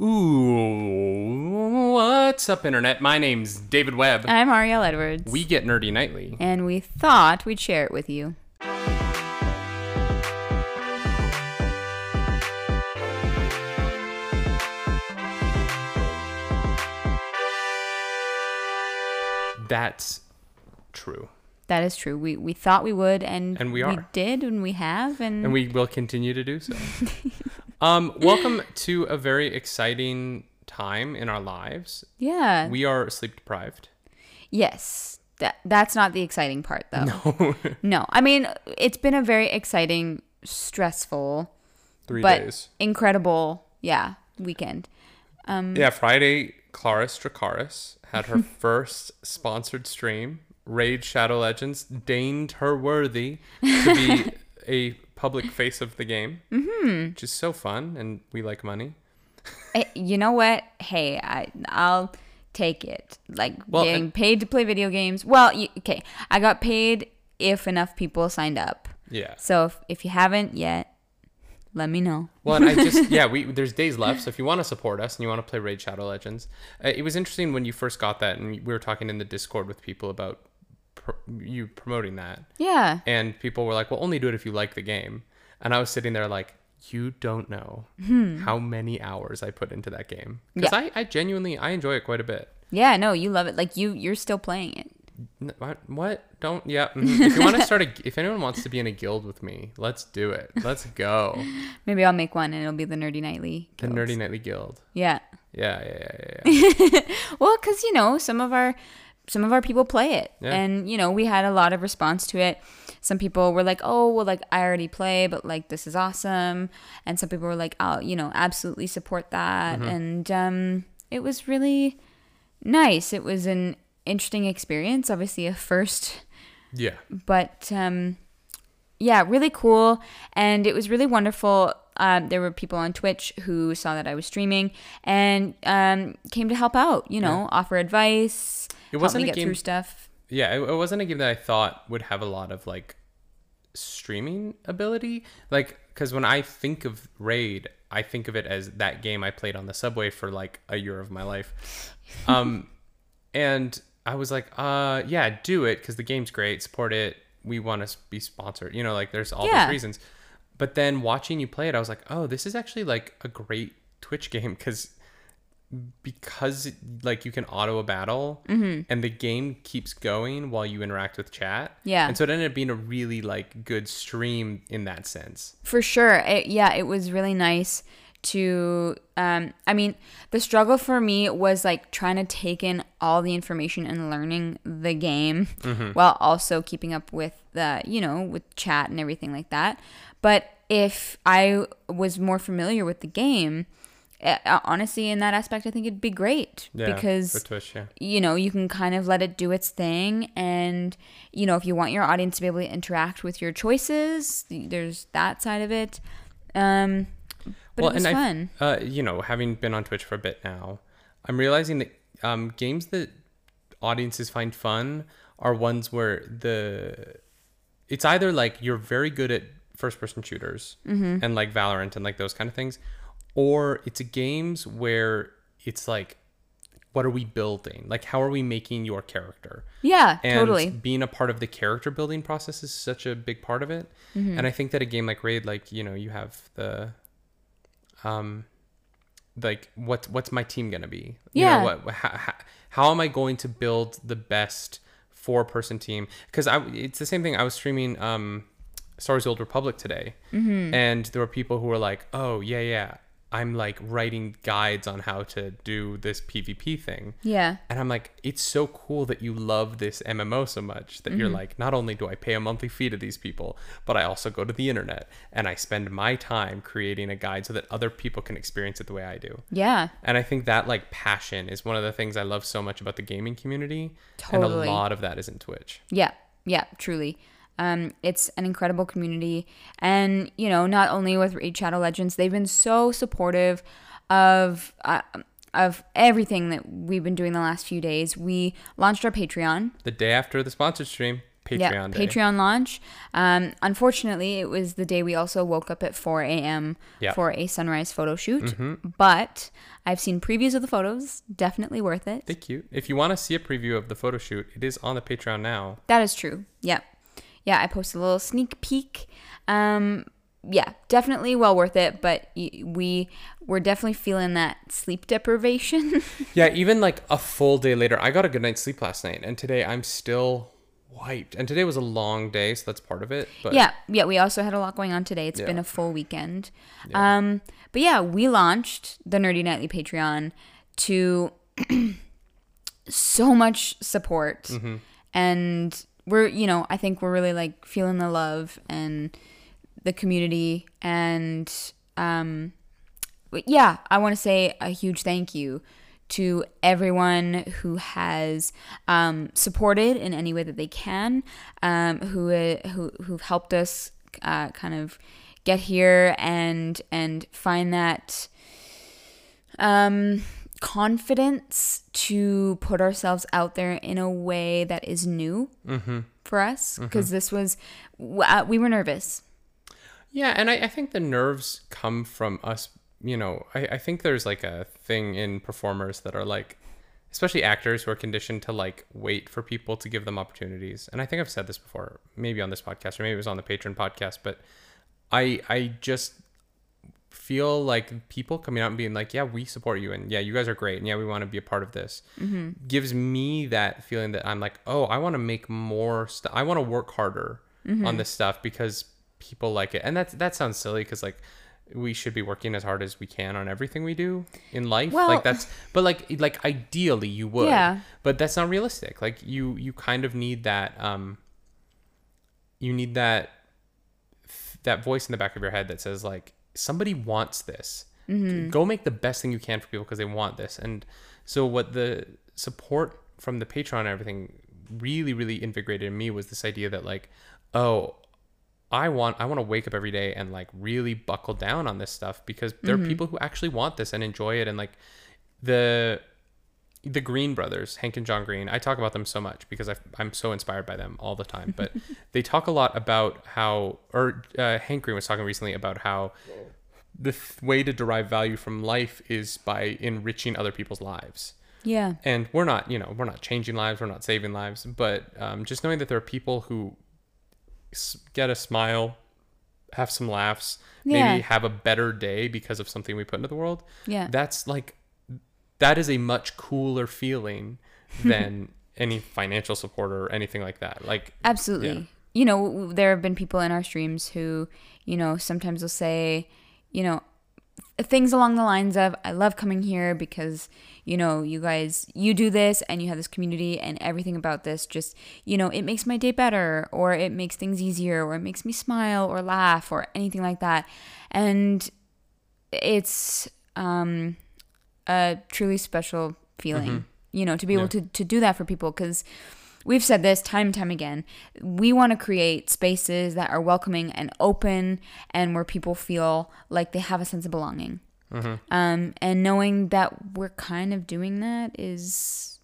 Ooh, what's up, Internet? My name's David Webb. I'm Ariel Edwards. We get nerdy nightly. and we thought we'd share it with you. That's true. That is true. We we thought we would, and And we are. did, and we have, and, And we will continue to do so. um, welcome to a very exciting time in our lives. yeah, We are sleep deprived. yes. That that's not the exciting part, though. No. No, I mean it's been a very exciting, stressful, Three but days. incredible, yeah, weekend. Um, Yeah, Friday, Claris Dracaris had her first sponsored stream. Raid Shadow Legends deigned her worthy to be a public face of the game, mm-hmm. which is so fun, and we like money. Eh, you know what? Hey, I I'll take it. Like Well, getting and- paid to play video games. Well, y okay, I got paid if enough people signed up. Yeah. So if, if you haven't yet, let me know. Well, and I just yeah, we there's days left. So if you want to support us and you want to play Raid Shadow Legends, uh, it was interesting when you first got that, and we were talking in the Discord with people about pr- you promoting that, Yeah. and people were like, "Well, only do it if you like the game." And I was sitting there like, "You don't know how many hours I put into that game because Hmm. Yeah. I, I genuinely I enjoy it quite a bit." Yeah, no, you love it. Like you you're still playing it. What? What? Don't. Yeah. mhm. If you want to start a, if anyone wants to be in a guild with me, let's do it. Let's go. Maybe I'll make one and it'll be the Nerdy Nightly. The Nerdy Nightly Guild. Yeah. Yeah, yeah, yeah, yeah. Well, cuz you know, some of our some of our people play it. Yeah. And you know, we had a lot of response to it. Some people were like, "Oh, well like I already play, but like this is awesome." And some people were like, "I'll, you know, absolutely support that." Mm-hmm. And um it was really nice. It was an interesting experience, obviously a first yeah. but um, yeah, really cool. And it was really wonderful. Um, there were people on Twitch who saw that I was streaming and um, came to help out, you know, offer advice, It help wasn't get game- through stuff. Yeah, it, it wasn't a game that I thought would have a lot of like streaming ability. Like, because when I think of Raid, I think of it as that game I played on the subway for like a year of my life. Um, and I was like, uh, yeah, do it because the game's great. Support it. We want to be sponsored. You know, like there's all Yeah. those reasons. But then watching you play it, I was like, oh, this is actually like a great Twitch game because because like you can auto a battle and the game keeps going while you interact with chat. Yeah. And so it ended up being a really like good stream in that sense. For sure. It, yeah, it was really nice to um I mean, the struggle for me was like trying to take in all the information and learning the game while also keeping up with the, you know, with chat and everything like that. But if I was more familiar with the game, uh, honestly in that aspect I think it'd be great Yeah. because for Twitch, yeah. you know, you can kind of let it do its thing. And, you know, if you want your audience to be able to interact with your choices, there's that side of it. Um, but it was I- fun. uh, you know, having been on Twitch for a bit now, I'm realizing that um, games that audiences find fun are ones where the it's either like you're very good at first person shooters Mm-hmm. and like Valorant and like those kind of things, or it's games where it's like what are we building? Like how are we making your character? yeah, and totally. being a part of the character building process is such a big part of it Mm-hmm. and i think that a game like raid like you know you have the um like what's what's my team gonna be you Yeah. know what how, how, how am i going to build the best four person team because i it's the same thing i was streaming um star wars the old republic today Mm-hmm. and there were people who were like oh yeah yeah i'm like writing guides on how to do this pvp thing Yeah. and I'm like, it's so cool that you love this MMO so much that you're like, not only do I pay a monthly fee to these people, but I also go to the internet and I spend my time creating a guide so that other people can experience it the way I do. Yeah. And I think that like passion is one of the things I love so much about the gaming community. Totally. And a lot of that is in Twitch. Yeah, yeah, truly. Um, it's an incredible community, and you know, not only with Raid Shadow Legends, they've been so supportive of uh, of everything that we've been doing the last few days. We launched our Patreon. The day after the sponsored stream, Patreon yeah, day. Patreon launch. Um, unfortunately, it was the day we also woke up at 4 a.m. Yeah. for a sunrise photo shoot. Mm-hmm. But I've seen previews of the photos. Definitely worth it. Thank you. If you want to see a preview of the photo shoot, it is on the Patreon now. That is true. Yeah. Yeah, I posted a little sneak peek. Um, yeah, definitely well worth it, but we we're definitely feeling that sleep deprivation. Yeah, even like a full day later, I got a good night's sleep last night, and today I'm still wiped. And today was a long day, so that's part of it. But yeah, yeah, we also had a lot going on today. It's Yeah. been a full weekend. Yeah. Um, but yeah, we launched the Nerdy Nightly Patreon to so much support Mm-hmm. and we're you know i think we're really like feeling the love and the community and um yeah i want to say a huge thank you to everyone who has um, supported in any way that they can um, who uh, who who've helped us uh, kind of get here and and find that um, confidence to put ourselves out there in a way that is new for us because this was uh, we were nervous Yeah, and I, I think the nerves come from us. You know, I, I think there's like a thing in performers that are like, especially actors who are conditioned to like wait for people to give them opportunities. And I think I've said this before, maybe on this podcast or maybe it was on the Patreon podcast, but I I just feel like people coming out and being like, yeah, we support you, and yeah, you guys are great, and yeah, we want to be a part of this, gives me that feeling that I'm like, oh, I want to make more stuff. I want to work harder on this stuff because people like it, and that's that sounds silly because like we should be working as hard as we can on everything we do in life. Well- like that's, but like like ideally you would, Yeah. but that's not realistic. Like you you kind of need that um. You need that that voice in the back of your head that says like somebody wants this. Mm-hmm. Go make the best thing you can for people because they want this. And so what the support from the patreon and everything really really invigorated in me was this idea that like oh i want i want to wake up every day and like really buckle down on this stuff because there are mm-hmm. people who actually want this and enjoy it. And like the the Green brothers, Hank and John Green, I talk about them so much because i I'm so inspired by them all the time. But they talk a lot about how, or uh, Hank Green was talking recently about how the th- way to derive value from life is by enriching other people's lives. yeah And we're not, you know, we're not changing lives, we're not saving lives, but um, just knowing that there are people who s- get a smile, have some laughs, Yeah. maybe have a better day because of something we put into the world yeah that's like that is a much cooler feeling than any financial support or anything like that like Absolutely. Yeah. You know, there have been people in our streams who, you know, sometimes will say, you know, things along the lines of, I love coming here because, you know, you guys, you do this and you have this community and everything about this just, you know, it makes my day better or it makes things easier or it makes me smile or laugh or anything like that. And it's um, a truly special feeling, you know, to be able to, to do that for people because we've said this time and time again. We want to create spaces that are welcoming and open and where people feel like they have a sense of belonging. Um, and knowing that we're kind of doing that is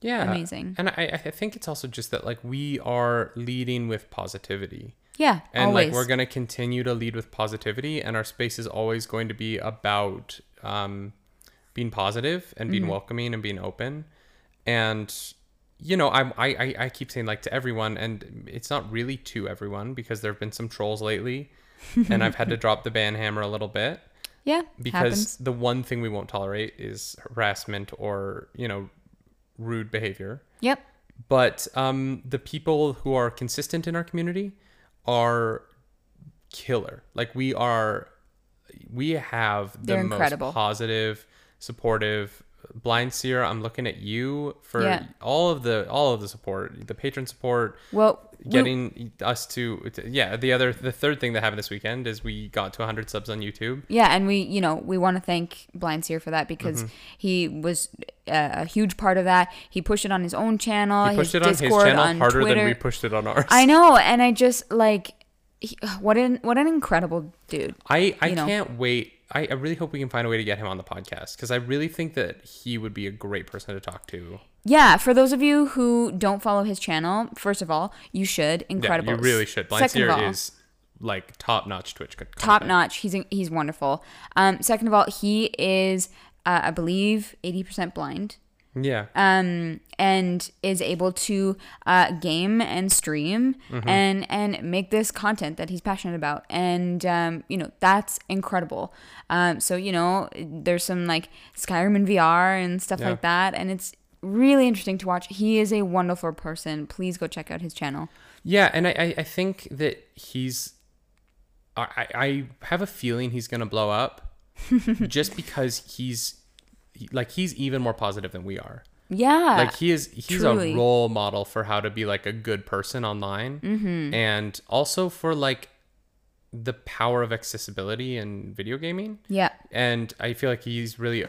yeah Amazing. and i i think it's also just that like we are leading with positivity yeah, and always. like we're going to continue to lead with positivity and our space is always going to be about um being positive and Mm-hmm. being welcoming and being open and you know I'm, I, I i keep saying like to everyone and it's not really to everyone because there have been some trolls lately and i've had to drop the ban hammer a little bit yeah, because happens. the one thing we won't tolerate is harassment or you know rude behavior Yep. but um, the people who are consistent in our community are killer. Like we are, we have the They're most incredible. positive, supportive. Blind Seer, I'm looking at you for Yeah. all of the all of the support, the Patreon support, Well, we- getting us to, to yeah. The other, the third thing that happened this weekend is we got to 100 subs on YouTube. Yeah, and we, you know, we want to thank Blind Seer for that because Mm-hmm. he was a, a huge part of that. He pushed it on his own channel, He pushed his it on Discord, his channel on harder Twitter. than we pushed it on ours. I know, and I just like he, what an what an incredible dude. I I you know. can't wait I, I really hope we can find a way to get him on the podcast because I really think that he would be a great person to talk to. Yeah, for those of you who don't follow his channel, first of all, you should. Incredible. Yeah, you really should. Blind Second of Seer all- is like top notch Twitch. co- top notch. He's he's wonderful. Um, second of all, he is, uh, I believe, eighty percent blind. Yeah. um, and is able to uh, game and stream Mm-hmm. and and make this content that he's passionate about and um, you know that's incredible um, so you know there's some like skyrim in vr and stuff Yeah. like that and it's really interesting to watch he is a wonderful person please go check out his channel Yeah, and I, I, I think that he's. I, I have a feeling he's gonna blow up, just because he's, he- like he's even more positive than we are. yeah Like he is, he's truly. a role model for how to be like a good person online, mm-hmm. and also for like the power of accessibility in video gaming. yeah And I feel like he's really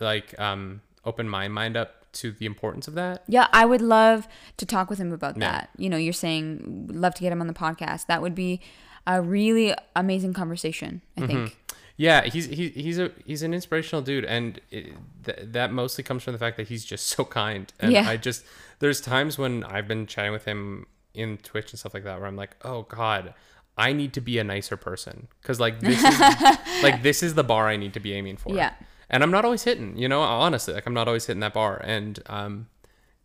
like um open my mind up to the importance of that. Yeah, I would love to talk with him about Yeah. that. You know, you're saying love to get him on the podcast. That would be a really amazing conversation, I think. Yeah, he's he, he's a he's an inspirational dude, and it, th- that mostly comes from the fact that he's just so kind. And Yeah. I just there's times when I've been chatting with him in Twitch and stuff like that, where I'm like, oh God, I need to be a nicer person, because like this is like this is the bar I need to be aiming for. Yeah. and I'm not always hitting. You know, honestly, like I'm not always hitting that bar, and um,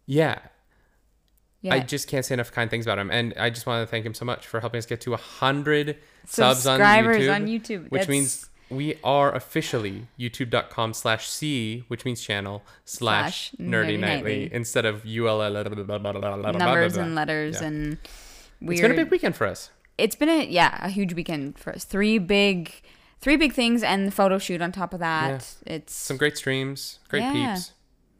yeah, Yeah. I just can't say enough kind things about him, and I just want to thank him so much for helping us get to a hundred subs on Subscribers YouTube, on YouTube. which That's- means we are officially youtube.com slash c, which means channel slash nerdy nightly instead of ull numbers and letters and weird. It's been a big weekend for us. it's been a yeah a huge weekend for us. Three big, three big things and the photo shoot on top of that. It's Some great streams, great Yeah. peeps.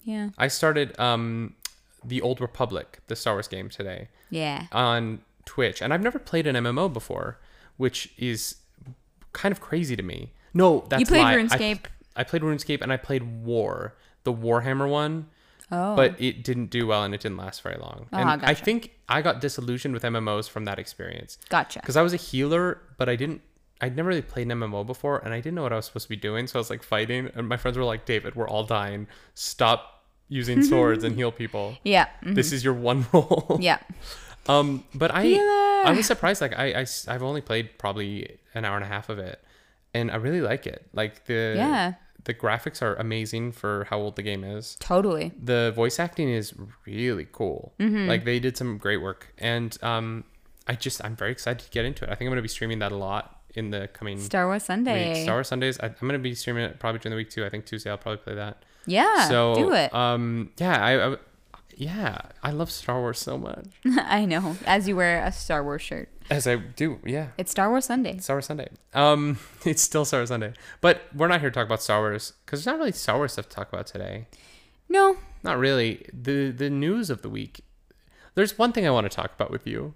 yeah I started um, the Old Republic, the Star Wars game today. yeah on Twitch, and I've never played an MMO before, which is kind of crazy to me. No, that's You played lie. RuneScape. I, played RuneScape and I played War, the Warhammer one, oh but it didn't do well and it didn't last very long. Ah, and I think I got disillusioned with MMOs from that experience gotcha because I was a healer, but I didn't. I'd never really played an MMO before, and I didn't know what I was supposed to be doing. So I was like fighting, and my friends were like, "David, we're all dying. Stop using swords and heal people. yeah mhm, This is your one role." yeah Um, but I Healer. I was surprised. Like I, I, I have only played probably an hour and a half of it, and I really like it. Like the Yeah. the graphics are amazing for how old the game is. totally The voice acting is really cool. Mm-hmm. Like they did some great work, and um, I just I'm very excited to get into it. I think I'm gonna be streaming that a lot in the coming Star Wars Sunday weeks. Star Wars Sundays. I, I'm gonna be streaming it probably during the week too. I think Tuesday I'll probably play that. yeah so do it Um, yeah, I, I yeah I love Star Wars so much. I know as you wear a Star Wars shirt As I do, yeah. it's Star Wars Sunday Star Wars Sunday. Um, it's still Star Wars Sunday, but we're not here to talk about Star Wars because there's not really Star Wars stuff to talk about today. no Not really. the The news of the week. There's one thing I want to talk about with you.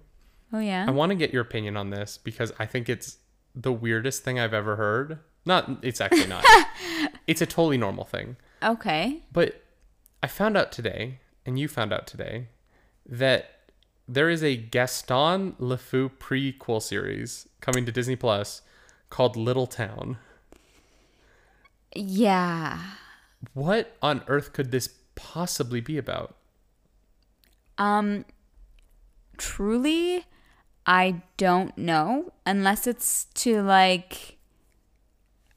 oh yeah I want to get your opinion on this because I think it's the weirdest thing I've ever heard. Not, it's actually not. it's a totally normal thing. okay But I found out today, and you found out today, that there is a Gaston LeFou prequel series coming to Disney Plus called Little Town. yeah What on earth could this possibly be about? Um, truly, I don't know unless it's to like,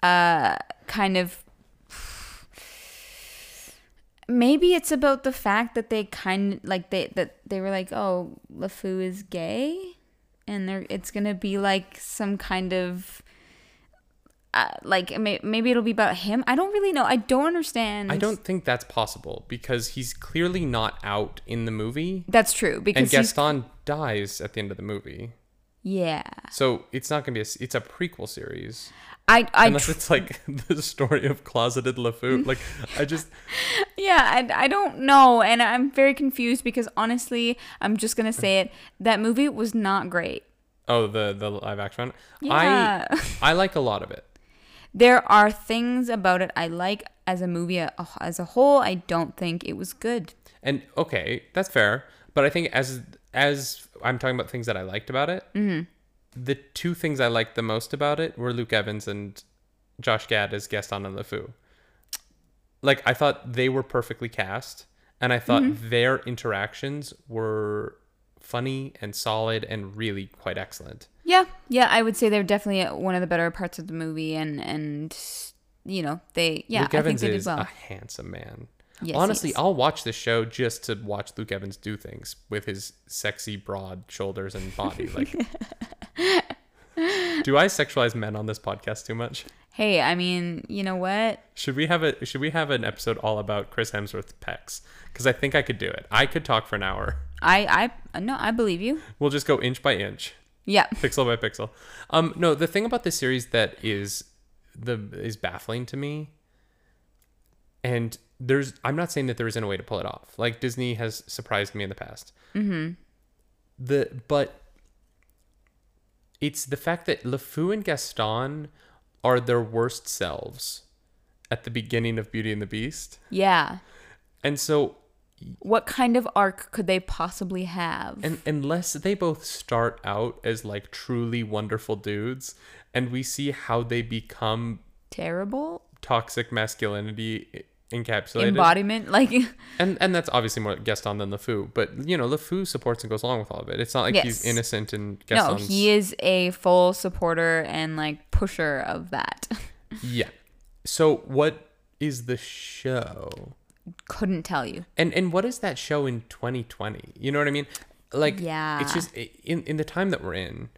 uh, kind of. Maybe it's about the fact that they kind of like they that they were like, oh, LeFou is gay, and they're it's gonna be like some kind of. Uh, like may- maybe it'll be about him. I don't really know. I don't understand. I don't think that's possible because he's clearly not out in the movie, That's true because and Gaston dies at the end of the movie. Yeah. So it's not gonna be a. It's a prequel series, I I unless it's like the story of closeted LeFou. Like I just Yeah, I, I don't know. And I'm very confused because honestly, I'm just going to say it. That movie was not great. oh the the live action. Yeah. I I like a lot of it. There are things about it I like as a movie as a whole. I don't think it was good. And okay, that's fair. But I think as as I'm talking about things that I liked about it, Mm-hmm. the two things I liked the most about it were Luke Evans and Josh Gad as Gaston and LeFou. Like I thought they were perfectly cast, and I thought their interactions were funny and solid and really quite excellent. Yeah, yeah, I would say they're definitely one of the better parts of the movie, and and you know they yeah Luke I think Evans they did is well. a handsome man. Yes, Honestly, is. I'll watch the show just to watch Luke Evans do things with his sexy, broad shoulders and body. Like, do I sexualize men on this podcast too much? Hey, I mean, you know what? Should we have a Should we have an episode all about Chris Hemsworth's pecs? Because I think I could do it. I could talk for an hour. I I no, I believe you. We'll just go inch by inch, Yeah, pixel by pixel. Um, no, the thing about this series that is the is baffling to me, and there's I'm not saying that there isn't a way to pull it off. Like Disney has surprised me in the past. Mm-hmm. The but it's the fact that LeFou and Gaston are their worst selves at the beginning of Beauty and the Beast, yeah. and so What kind of arc could they possibly have? And unless they both start out as like truly wonderful dudes and we see how they become Terrible toxic masculinity encapsulated. embodiment, like and and that's obviously more Gaston than LeFou, but you know, LeFou supports and goes along with all of it. It's not like he's innocent and no, he is a full supporter and like pusher of that. Yeah. So what is the show? Couldn't tell you. And and what is that show in 2020? You know what I mean? Like Yeah. it's just in in the time that we're in,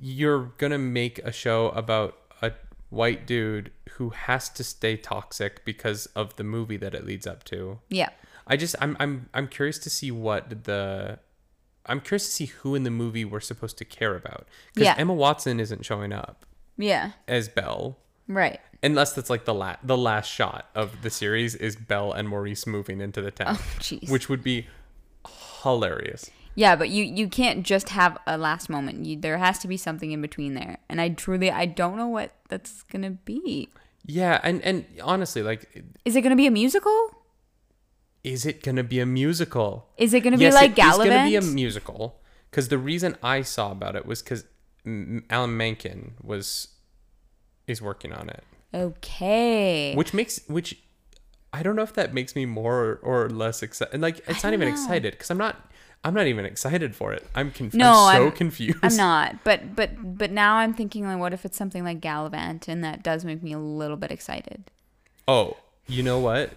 you're to make a show about white dude who has to stay toxic because of the movie that it leads up to. Yeah. I just I'm I'm I'm curious to see what the I'm curious to see who in the movie we're supposed to care about cuz Yeah. Emma Watson isn't showing up Yeah. as Belle. Right. Unless that's like the la- the last shot of the series is Belle and Maurice moving into the town, Oh, which would be hilarious. Yeah, but you you can't just have a last moment. You, there has to be something in between there. And I truly I don't know what that's gonna be. Yeah, and and honestly, like, Is it gonna be a musical? is it gonna be a musical? Is it gonna be like yes, like it is gonna be a musical. Because the reason I saw about it was because Alan Menken was is working on it, okay. which makes which I don't know if that makes me more or, less excited. Like, it's not even know. excited because I'm not. I'm not even excited for it. I'm, conf- No, I'm so I'm- confused. I'm not, but but but now I'm thinking like, what if it's something like Galavant, and that does make me a little bit excited. Oh, you know what?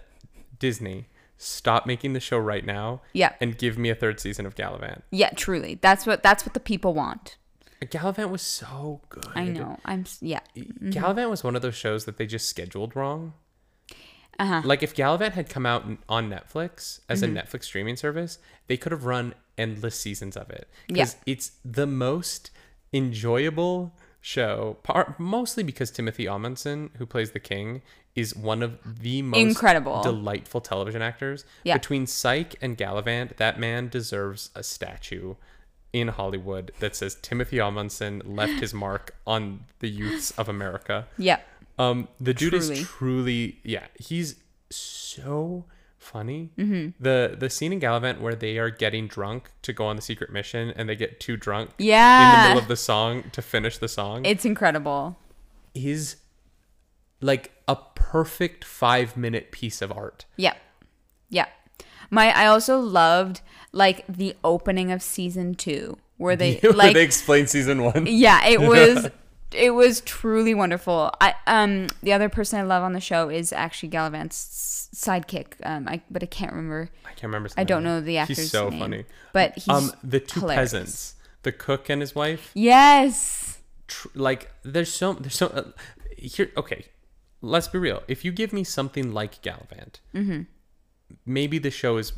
Disney, stop making the show right now. Yeah. And give me a third season of Galavant. Yeah, truly, that's what that's what the people want. Galavant was so good. I know. I'm yeah. Mm-hmm. Galavant was one of those shows that they just scheduled wrong. Uh huh. Like if Galavant had come out on Netflix as Mm-hmm. a Netflix streaming service, they could have run endless seasons of it. Yeah. it's the most enjoyable show, par- mostly because Timothy Omundson, who plays the king, is one of the most Incredible. delightful television actors. Yeah. Between Psych and Galavant, that man deserves a statue in Hollywood that says Timothy Omundson left his mark on the youths of America. Yeah. Um, the dude Truly. is truly, yeah, he's so funny. Mm-hmm. The the scene in Galavant where they are getting drunk to go on the secret mission and they get too drunk yeah, in the middle of the song to finish the song It's incredible. is like a perfect five minute piece of art. Yeah. Yeah. My I also loved like the opening of season 2 where they like they explain season one. yeah, it was it was truly wonderful. I um the other person I love on the show is actually Galavant's sidekick. Um I but I can't remember. I can't remember. I don't name. know the actor's He's so name. funny. But he's um, the two hilarious. peasants, the cook and his wife. Yes. tr- like there's so there's so uh, here okay let's be real if you give me something like Galavant Mm-hmm. maybe the show is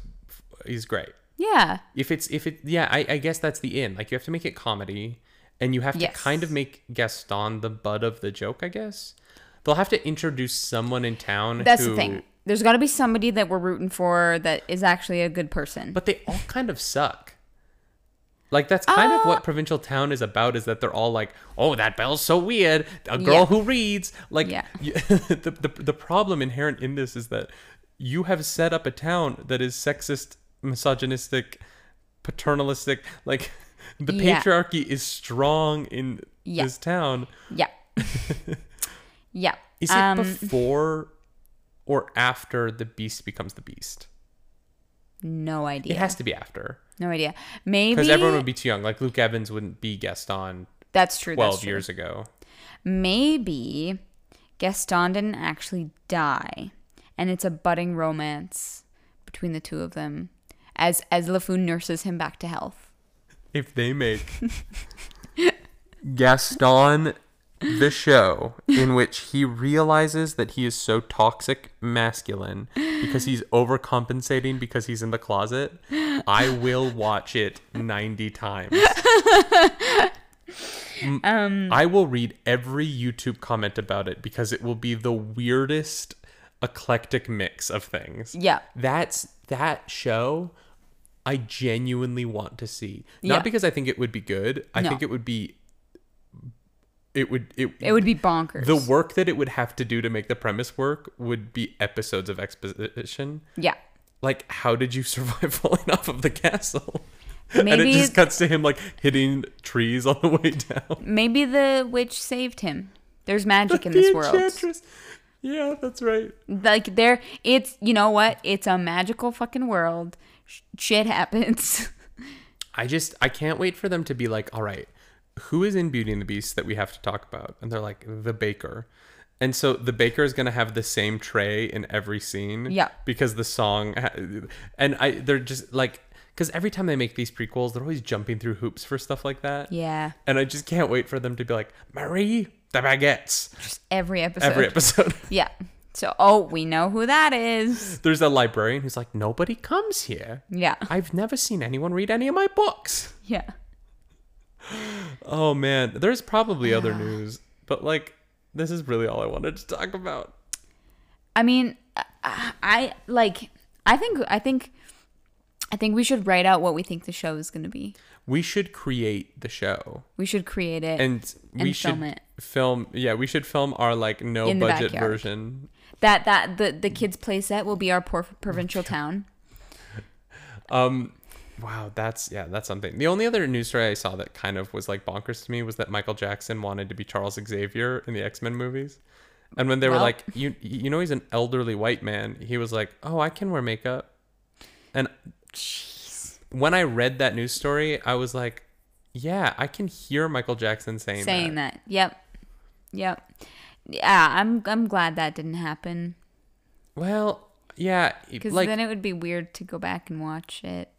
is great Yeah. if it's if it yeah I, I guess that's the in like you have to make it comedy and you have to Yes. kind of make gaston the butt of the joke i guess they'll have to introduce someone in town That's who, the thing. There's got to be somebody that we're rooting for that is actually a good person. but they all kind of suck like that's kind of Uh, what provincial town is about is that they're all like oh that bell's so weird a girl Yeah. who reads like Yeah. you, the, the, the problem inherent in this is that you have set up a town that is sexist misogynistic paternalistic like the Yeah. patriarchy is strong in Yeah. this town yeah. Yeah. Is it Um, before or after the beast becomes the beast? no idea. It has to be after. no idea. Maybe Because everyone would be too young. Like Luke Evans wouldn't be Gaston that's true. 12 that's true. years ago. Maybe Gaston didn't actually die, and it's a budding romance between the two of them, as as LeFou nurses him back to health. If they make Gaston the show in which he realizes that he is so toxic masculine because he's overcompensating because he's in the closet, I will watch it 90 times. um, I will read every YouTube comment about it because it will be the weirdest eclectic mix of things. Yeah. That's that show I genuinely want to see. Not Yeah. because I think it would be good. I No. think it would be it would it, It would be bonkers. the work that it would have to do to make the premise work would be episodes of exposition. yeah. Like how did you survive falling off of the castle? and it just cuts to him like hitting trees on the way down. maybe the witch saved him. There's magic in this world. Yeah, that's right. Like there, it's you know what? It's a magical fucking world. Sh- shit happens. I just I can't wait for them to be like, all right, who is in Beauty and the Beast that we have to talk about? And they're like, the baker. And so the baker is gonna have the same tray in every scene. Yeah. Because the song, ha- and I they're just like, because every time they make these prequels, they're always jumping through hoops for stuff like that. yeah. And I just can't wait for them to be like, Marie the baguettes Just Every episode. every episode. Yeah. So oh, we know who that is. There's a librarian who's like, nobody comes here. Yeah. I've never seen anyone read any of my books. Yeah. Oh man, there's probably other news, but like this is really all I wanted to talk about. I mean, I, like. I think. I think. I think we should write out what we think the show is going to be. We should create the show We should create it. and we And should film it. film yeah, we should film our like no budget backyard. version. That that the the kids play set will be our poor provincial town. Um wow, that's yeah, that's something. The only other news story I saw that kind of was like bonkers to me was that Michael Jackson wanted to be Charles Xavier in the X-Men movies. And when they were Well- like, you you know he's an elderly white man, he was like, "Oh, I can wear makeup." And when I read that news story, I was like, "Yeah, I can hear Michael Jackson saying, saying that. that. Yep. Yep. Yeah, I'm I'm glad that didn't happen Well, yeah, because like then it would be weird to go back and watch it.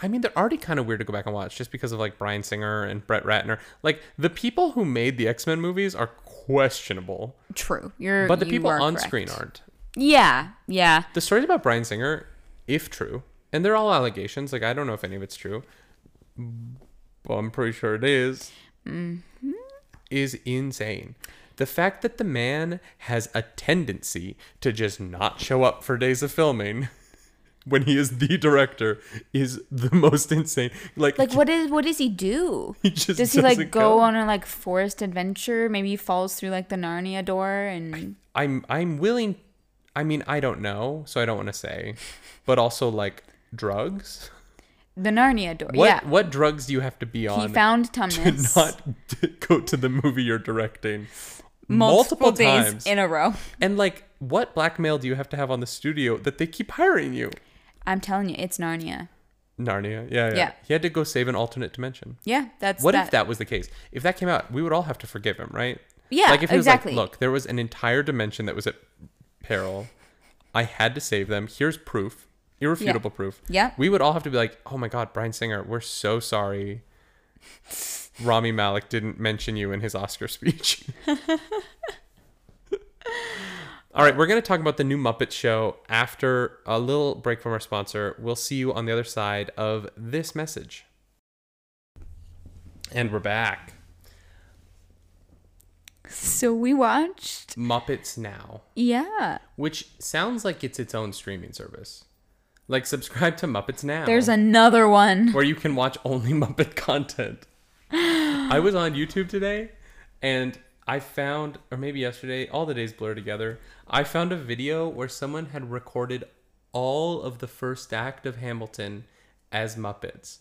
I mean, they're already kind of weird to go back and watch just because of like Bryan Singer and Brett Ratner. Like the people who made the X Men movies are questionable, True. You're but the you people on correct. screen aren't. Yeah. Yeah. The stories about Bryan Singer, if true, and they're all allegations. Like I don't know if any of it's true, but I'm pretty sure it is, Mm-hmm. is insane. The fact that the man has a tendency to just not show up for days of filming when he is the director is the most insane. Like, Like what is what does he do? he just Does he like go on a like forest adventure? Maybe he falls through like the Narnia door and I'm I'm willing. I mean, I don't know, so I don't want to say, but also like drugs. the Narnia door. What yeah. what drugs do you have to be on? He found Tumnus. to not go to the movie you're directing multiple, multiple, days times? in a row. and like, what blackmail do you have to have on the studio that they keep hiring you? I'm telling you, it's Narnia. Narnia, yeah, yeah. Yeah. He had to go save an alternate dimension. Yeah, that's What that. if that was the case? If that came out, we would all have to forgive him, right? Yeah, like if he exactly. was like, look, there was an entire dimension that was at peril. I had to save them. Here's proof, irrefutable proof. Yeah. We would all have to be like, oh my god, Bryan Singer, we're so sorry. Rami Malek didn't mention you in his Oscar speech. all right, we're going to talk about the new Muppet Show after a little break from our sponsor. We'll see you on the other side of this message. And we're back. So we watched. Muppets Now, Yeah. which sounds like it's its own streaming service. Like subscribe to Muppets Now. There's another one. where you can watch only Muppet content. I was on YouTube today and I found, or maybe yesterday, all the days blur together. I found a video where someone had recorded all of the first act of Hamilton as Muppets.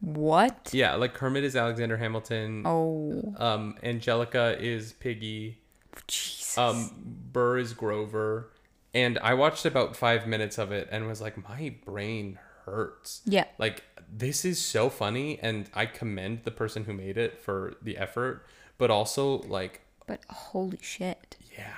What? Yeah, like Kermit is Alexander Hamilton. Oh. Um, Angelica is Piggy. Jesus. Um, Burr is Grover, and I watched about five minutes of it and was like, my brain hurts. yeah. Like this is so funny, and I commend the person who made it for the effort, but also like, But holy shit. yeah.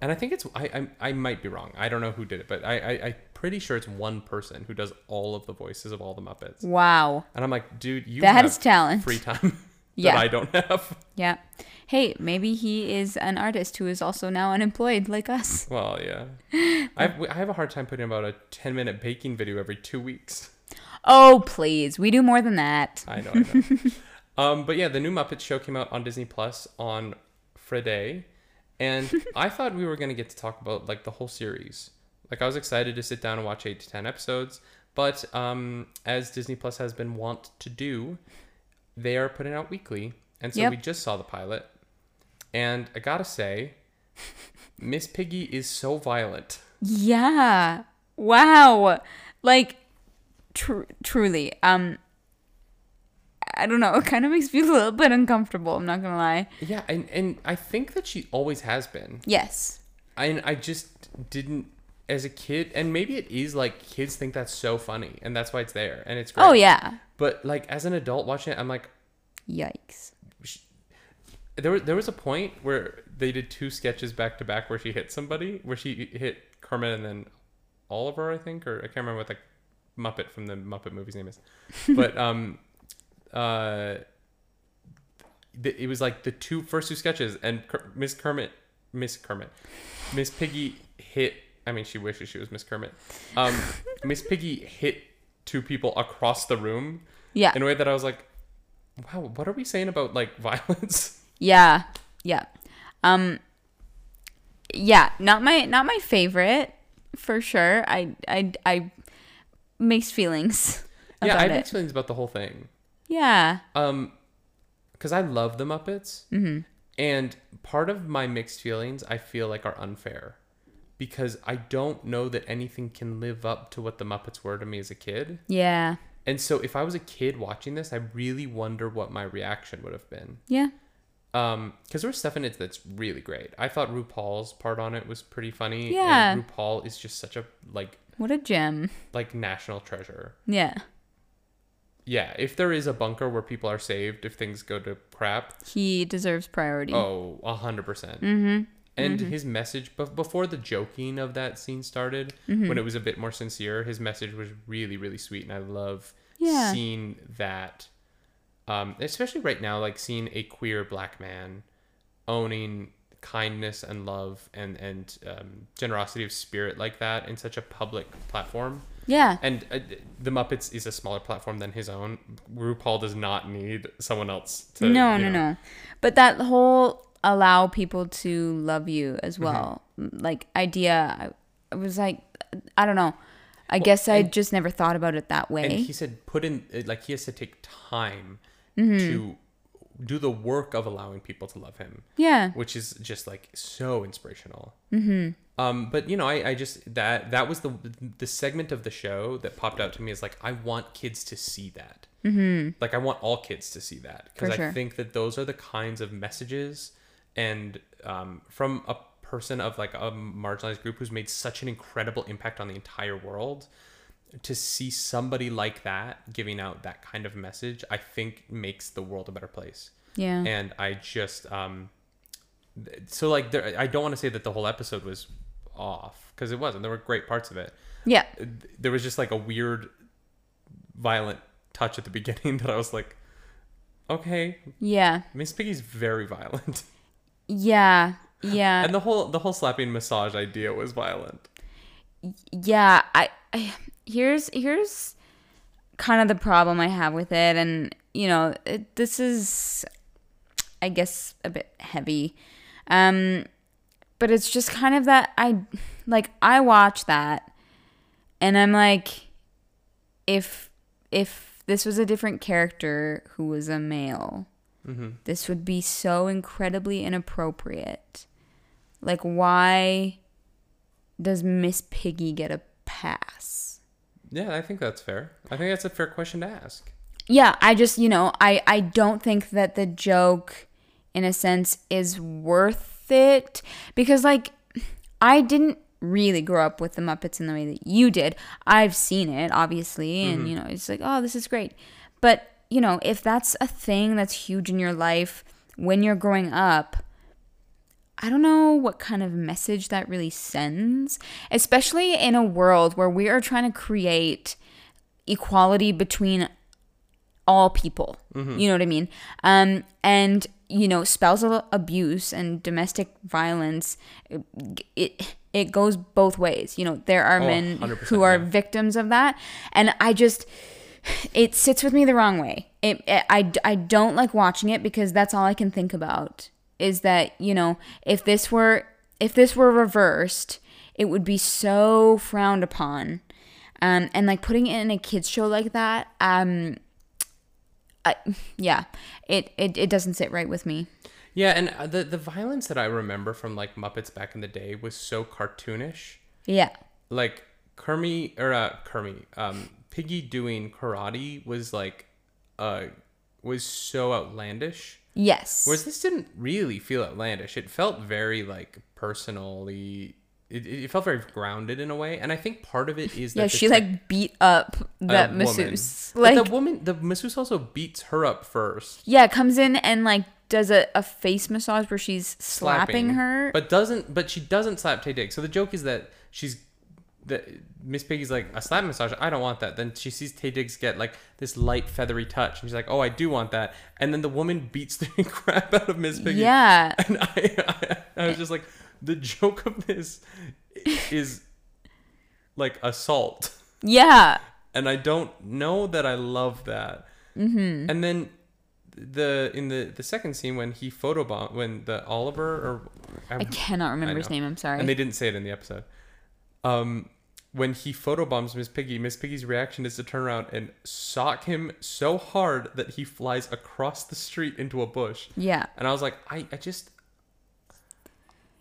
And I think it's I, I I might be wrong. I don't know who did it, but I, I I'm pretty sure it's one person who does all of the voices of all the Muppets. Wow. And I'm like, dude, you That have is talent. free time that Yeah. I don't have. Yeah. Hey, maybe he is an artist who is also now unemployed like us. Well, yeah. I have, I have a hard time putting about a 10 minute baking video every two weeks. Oh, please. We do more than that. I know, I know. um, but yeah, the new Muppets show came out on Disney Plus on Friday, and I thought we were gonna get to talk about like the whole series. Like I was excited to sit down and watch eight to ten episodes, but um, as Disney Plus has been wont to do, they are putting out weekly, and so Yep. we just saw the pilot, and I gotta say, Miss Piggy is so violent. Yeah. Wow. Like tr- truly. Um I don't know. It kind of makes me a little bit uncomfortable, I'm not to lie. Yeah, and and I think that she always has been. Yes. and I just didn't as a kid and maybe it is like kids think that's so funny and that's why it's there and it's great. Oh yeah. But like as an adult watching it I'm like Yikes. there was there was a point where they did two sketches back to back where she hit somebody where she hit Kermit and then Oliver I think or I can't remember what the Muppet from the Muppet movie's name is. But um uh th- it was like the two first two sketches and Miss Kermit Miss Kermit Miss Piggy hit I mean she wishes she was Miss Kermit. Um Miss Piggy hit two people across the room Yeah. in a way that I was like wow what are we saying about like violence? Yeah. Yeah. Um yeah, not my not my favorite for sure. I I I mixed feelings yeah, I have mixed feelings about the whole thing. Yeah. Um, because I love the Muppets, Mm-hmm. and part of my mixed feelings I feel like are unfair, because I don't know that anything can live up to what the Muppets were to me as a kid. Yeah. And so if I was a kid watching this, I really wonder what my reaction would have been. Yeah. Um, because there was stuff in it that's really great. I thought RuPaul's part on it was pretty funny. Yeah. And RuPaul is just such a like What a gem. like national treasure. Yeah. Yeah, if there is a bunker where people are saved if things go to crap, He deserves priority. Oh, a hundred percent. Mm-hmm. And his message, but before the joking of that scene started, Mm-hmm. when it was a bit more sincere, his message was really, really sweet, and I love Yeah. seeing that. Um, especially right now, like seeing a queer black man owning kindness and love and and um, generosity of spirit like that in such a public platform. Yeah. And uh, the Muppets is a smaller platform than his own. RuPaul does not need someone else to. no, no, know- no. But that whole allow people to love you as Mm-hmm. well, like idea, I, was like, I don't know. I guess I and- just never thought about it that way. and he said put in uh, like he has to take time Mm-hmm. to do the work of allowing people to love him yeah. which is just like so inspirational mm-hmm. um but you know I, I just that that was the the segment of the show that popped out to me is like i want kids to see that mm-hmm. like i want all kids to see that because i sure. think that those are the kinds of messages and um, from a person of like a marginalized group who's made such an incredible impact on the entire world to see somebody like that giving out that kind of message i think makes the world a better place Yeah. and i just um so like there, i don't want to say that the whole episode was off because it wasn't there were great parts of it yeah. There was just like a weird violent touch at the beginning that i was like okay Yeah. miss piggy's very violent Yeah. Yeah. and the whole the whole slapping massage idea was violent yeah I, I here's here's kind of the problem i have with it and you know it, this is i guess a bit heavy um but it's just kind of that i like i watch that and i'm like if if this was a different character who was a male Mm-hmm. this would be so incredibly inappropriate like why does Miss Piggy get a pass? yeah i think that's fair i think that's a fair question to ask Yeah, I just, you know, I I don't think that the joke in a sense is worth worth it because like I didn't really grow up with the Muppets in the way that you did. I've seen it obviously and mm-hmm. you know it's like oh this is great. But you know if that's a thing that's huge in your life when you're growing up I don't know what kind of message that really sends, especially in a world where we are trying to create equality between all people. You know what I mean? Um, and you know, spousal abuse and domestic violence, it, it it goes both ways. You know, there are Oh, men who are yeah. victims of that, and I just it sits with me the wrong way. It, it I I don't like watching it because that's all I can think about is that you know if this were if this were reversed, it would be so frowned upon. Um, and like putting it in a kids show like that, um, I, yeah, it, it it doesn't sit right with me. Yeah, and uh, the the violence that I remember from like Muppets back in the day was so cartoonish. Yeah, Like Kermit or uh, Kermit, um, Piggy doing karate was like, uh, was so outlandish. yes, Whereas this didn't really feel outlandish. It felt very like personally. It, it felt very grounded in a way, and I think part of it is that yeah. She like beat up that masseuse. But Like the woman, the masseuse also beats her up first, yeah, comes in and like does a, a face massage where she's slapping, her. but doesn't. But she doesn't slap Taye Diggs. So the joke is that she's Miss Piggy's like a slap massage. I don't want that. Then she sees Taye Diggs get like this light feathery touch, and she's like, "Oh, I do want that." And then the woman beats the crap out of Miss Piggy. yeah, And I, I, I was just like, the joke of this is like assault. yeah, and I don't know that I love that. Mm-hmm. And then the in the the second scene when he photobomb when the Oliver or I cannot remember his name. I'm sorry. and they didn't say it in the episode. Um, when he photobombs Miss Piggy, Miss Piggy's reaction is to turn around and sock him so hard that he flies across the street into a bush. yeah, And I was like, I, I just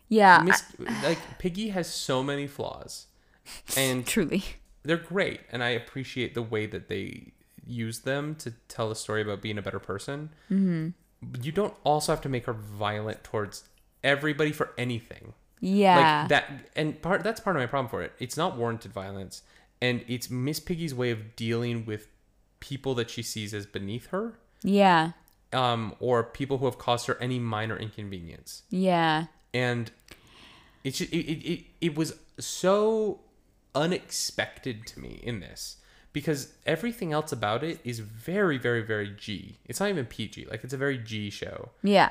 yeah, Miss like Piggy has so many flaws, and truly. they're great, and I appreciate the way that they use them to tell a story about being a better person. Mm-hmm. But you don't also have to make her violent towards everybody for anything. Yeah, Like that, and part that's part of my problem for it. It's not warranted violence, and it's Miss Piggy's way of dealing with people that she sees as beneath her, yeah, um, or people who have caused her any minor inconvenience. Yeah, and it, ju- it, it, it, it was so unexpected to me in this because everything else about it is very very very g. It's not even pg like it's a very g show. Yeah.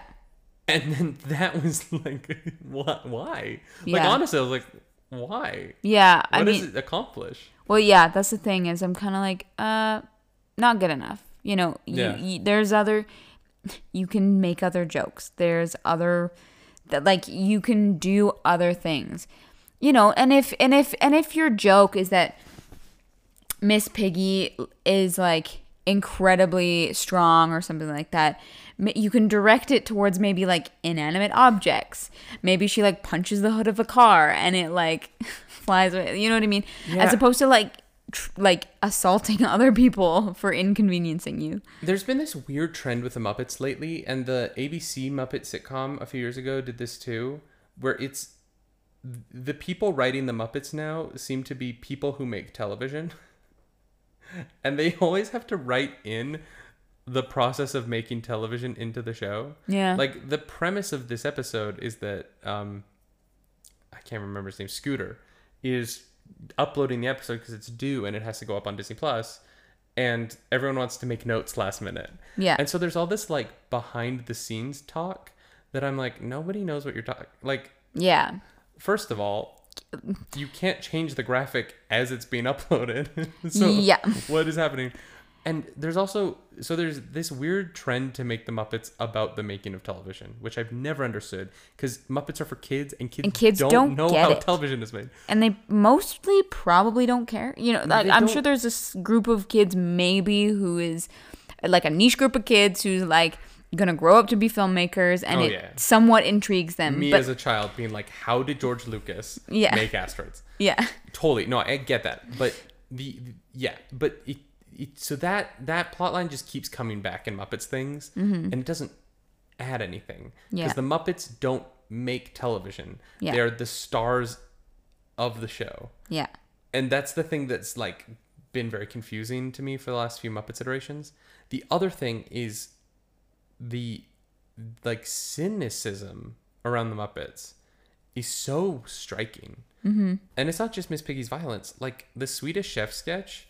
And then that was like what why like Yeah. honestly i was like why Yeah, what I does mean, it accomplish well, yeah, that's the thing is I'm kind of like, uh, not good enough. You know, you, Yeah. you, there's other, you can make other jokes. There's other, that like you can do other things. You know, and if and if and if your joke is that Miss Piggy is like incredibly strong or something like that, you can direct it towards maybe like inanimate objects. Maybe she like punches the hood of a car and it like flies away. You know what I mean? Yeah. As opposed to like tr- like assaulting other people for inconveniencing you. There's been this weird trend with the Muppets lately, and the ABC Muppet sitcom a few years ago did this too, where it's the people writing the Muppets now seem to be people who make television. and they always have to write in the process of making television into the show. Yeah. Like the premise of this episode is that um I can't remember his name, Scooter, is uploading the episode because it's due and it has to go up on Disney Plus, and everyone wants to make notes last minute. Yeah. And so there's all this like behind the scenes talk that I'm like, nobody knows what you're talking. Like, yeah. first of all, you can't change the graphic as it's being uploaded. so Yeah. what is happening? And there's also so there's this weird trend to make the Muppets about the making of television, which I've never understood because Muppets are for kids and kids, And kids don't, don't know how it. television is made. and they mostly probably don't care. You know, like, I'm sure there's this group of kids maybe who is like a niche group of kids who's like gonna grow up to be filmmakers, and Oh, it yeah. somewhat intrigues them. Me but as a child being like, how did George Lucas Yeah. make asteroids? yeah, Totally. No, I get that. But the, the- yeah, but it so that that plot line just keeps coming back in Muppets things and it doesn't add anything. Yeah. Because the Muppets don't make television. Yeah. They're the stars of the show. Yeah. And that's the thing that's like been very confusing to me for the last few Muppets iterations. The other thing is the like cynicism around the Muppets is so striking. Mm-hmm. And it's not just Miss Piggy's violence. Like the Swedish Chef sketch,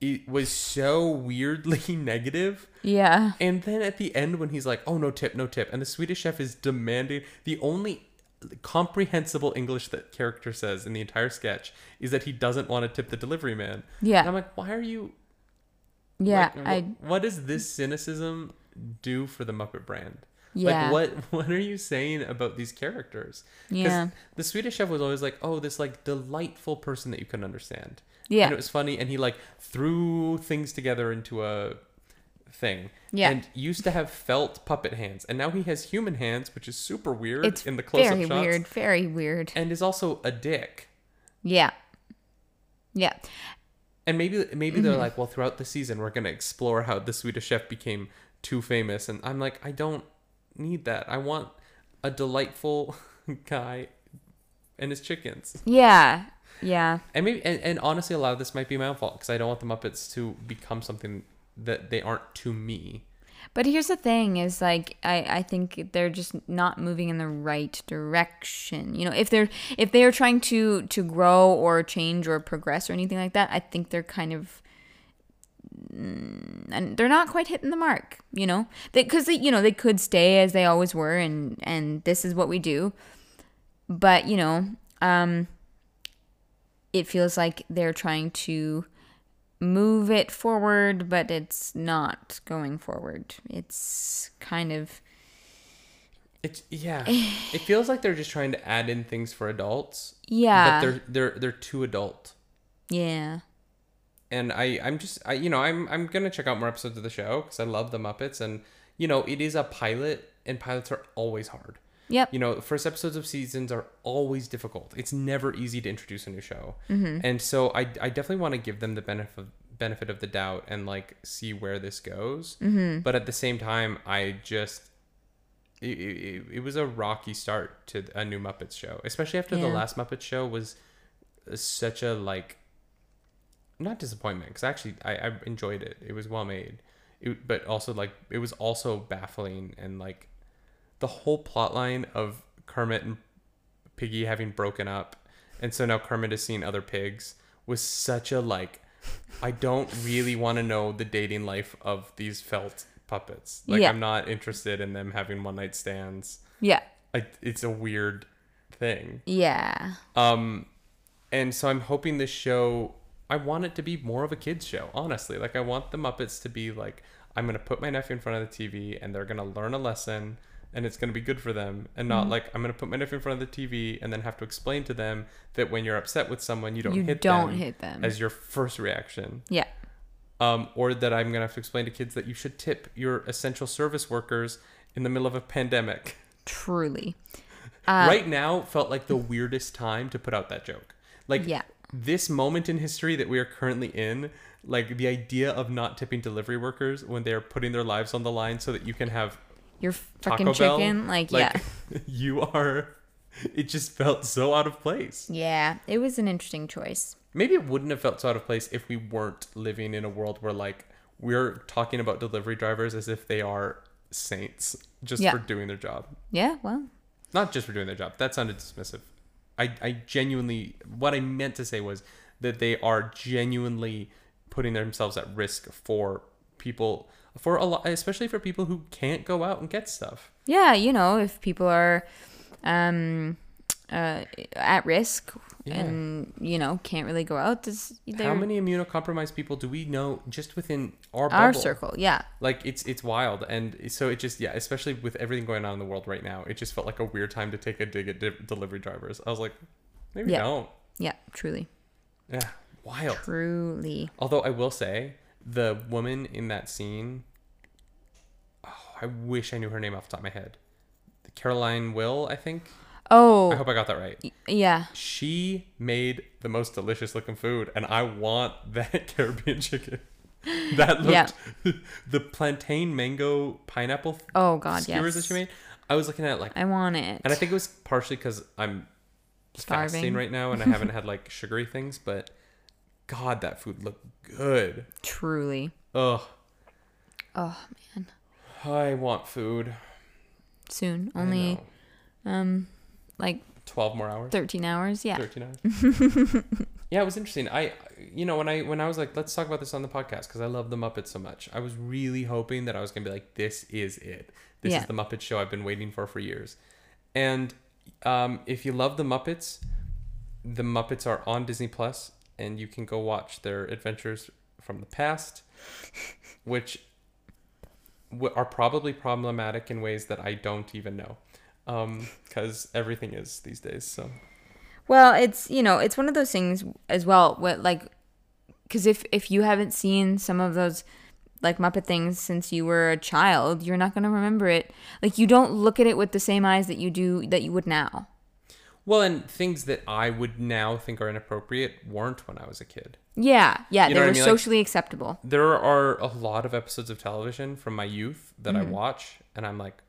it was so weirdly negative. Yeah. And then at the end, when he's like, "Oh no tip, no tip," and the Swedish Chef is demanding the only comprehensible English that character says in the entire sketch is that he doesn't want to tip the delivery man. Yeah. And I'm like, why are you? Yeah. like, I wh- what does this cynicism do for the Muppet brand? Yeah. Like what what are you saying about these characters? Yeah. The Swedish chef was always like, oh, this like delightful person that you can understand. Yeah. And it was funny, and he like threw things together into a thing. Yeah. And used to have felt puppet hands, and now he has human hands, which is super weird it's in the close-up very shots. weird. Very weird. And is also a dick. Yeah. Yeah. And maybe maybe they're Mm-hmm. like, well, throughout the season, we're gonna explore how the Swedish chef became too famous, and I'm like, I don't need that. I want a delightful guy and his chickens. Yeah. Yeah. And maybe and, and honestly, a lot of this might be my own fault because I don't want the Muppets to become something that they aren't to me. But here's the thing is like I, I think they're just not moving in the right direction. You know, if they're if they are trying to to grow or change or progress or anything like that, I think they're kind of mm, and they're not quite hitting the mark, you know? They cuz they you know, they could stay as they always were and and this is what we do. But, you know, um it feels like they're trying to move it forward, but it's not going forward. It's kind of It's yeah. it feels like they're just trying to add in things for adults, yeah, but they're they're they're too adult. yeah, and I I'm just I you know I'm I'm gonna check out more episodes of the show because I love the Muppets and you know it is a pilot and pilots are always hard. Yep, You know, first episodes of seasons are always difficult. It's never easy to introduce a new show, and so I I definitely want to give them the benefit benefit of the doubt and like see where this goes. Mm-hmm. But at the same time, I just it, it, it was a rocky start to a new Muppets show, especially after the last Muppets show was such a like not disappointment because actually I, I enjoyed it. It was well made, it, but also like it was also baffling and like the whole plot line of Kermit and Piggy having broken up, and so now Kermit is seeing other pigs was such a like. I don't really want to know the dating life of these felt puppets. Like Yeah. I'm not interested in them having one night stands. yeah, I, it's a weird thing. yeah, Um, and so I'm hoping this show. I want it to be more of a kids show. Honestly, like I want the Muppets to be like I'm gonna put my nephew in front of the TV and they're gonna learn a lesson and it's gonna be good for them, and not like I'm gonna put my nephew in front of the TV and then have to explain to them that when you're upset with someone, you don't You hit don't them hit them. as your first reaction. yeah, Um, or that I'm gonna have to explain to kids that you should tip your essential service workers in the middle of a pandemic. truly, right now felt like the weirdest time to put out that joke. Like Yeah. this moment in history that we are currently in, like the idea of not tipping delivery workers when they are putting their lives on the line so that you can have your Taco fucking Bell, chicken, like, yeah, you are it just felt so out of place. yeah, it was an interesting choice. Maybe it wouldn't have felt so out of place if we weren't living in a world where like we're talking about delivery drivers as if they are saints just Yeah. for doing their job. Yeah, well, not just for doing their job. That sounded dismissive. I, I genuinely, what I meant to say was that they are genuinely putting themselves at risk for people, for a lot, especially for people who can't go out and get stuff. yeah, you know, if people are um uh at risk Yeah. and you know can't really go out, does How many immunocompromised people do we know just within our our circle, yeah, Like it's it's wild, and so it just yeah, especially with everything going on in the world right now, it just felt like a weird time to take a dig at di- delivery drivers. I was like, maybe Yeah. don't. yeah, truly, Yeah, wild. truly, Although I will say, the woman in that scene, oh, I wish I knew her name off the top of my head. Caroline Will, I think. oh I hope I got that right. yeah, She made the most delicious looking food, and I want that Caribbean chicken. That looked Yeah. the plantain mango pineapple oh god, skewers yes, that she made. I was looking at it like, I want it. and I think it was partially because I'm fasting Starving. right now and I haven't had like sugary things, but God, that food looked good. Truly. Ugh, Oh man. I want food. Soon. Only um like 12 more hours. 13 hours. Yeah. 13 hours. yeah, it was interesting. I, you know, when I when I was like, let's talk about this on the podcast because I love the Muppets so much. I was really hoping that I was gonna be like, this is it. This Yeah. is the Muppet Show I've been waiting for for years. And um, if you love the Muppets, the Muppets are on Disney Plus, and you can go watch their adventures from the past, which w- are probably problematic in ways that I don't even know, um, because everything is these days. So. Well, it's you know, it's one of those things as well. What like, because if if you haven't seen some of those like Muppet things since you were a child, you're not gonna remember it. Like you don't look at it with the same eyes that you do that you would now. Well, and things that I would now think are inappropriate weren't when I was a kid. Yeah, yeah, You they what I were mean? Like- socially acceptable. There are a lot of episodes of television from my youth that Mm. I watch, and I'm like,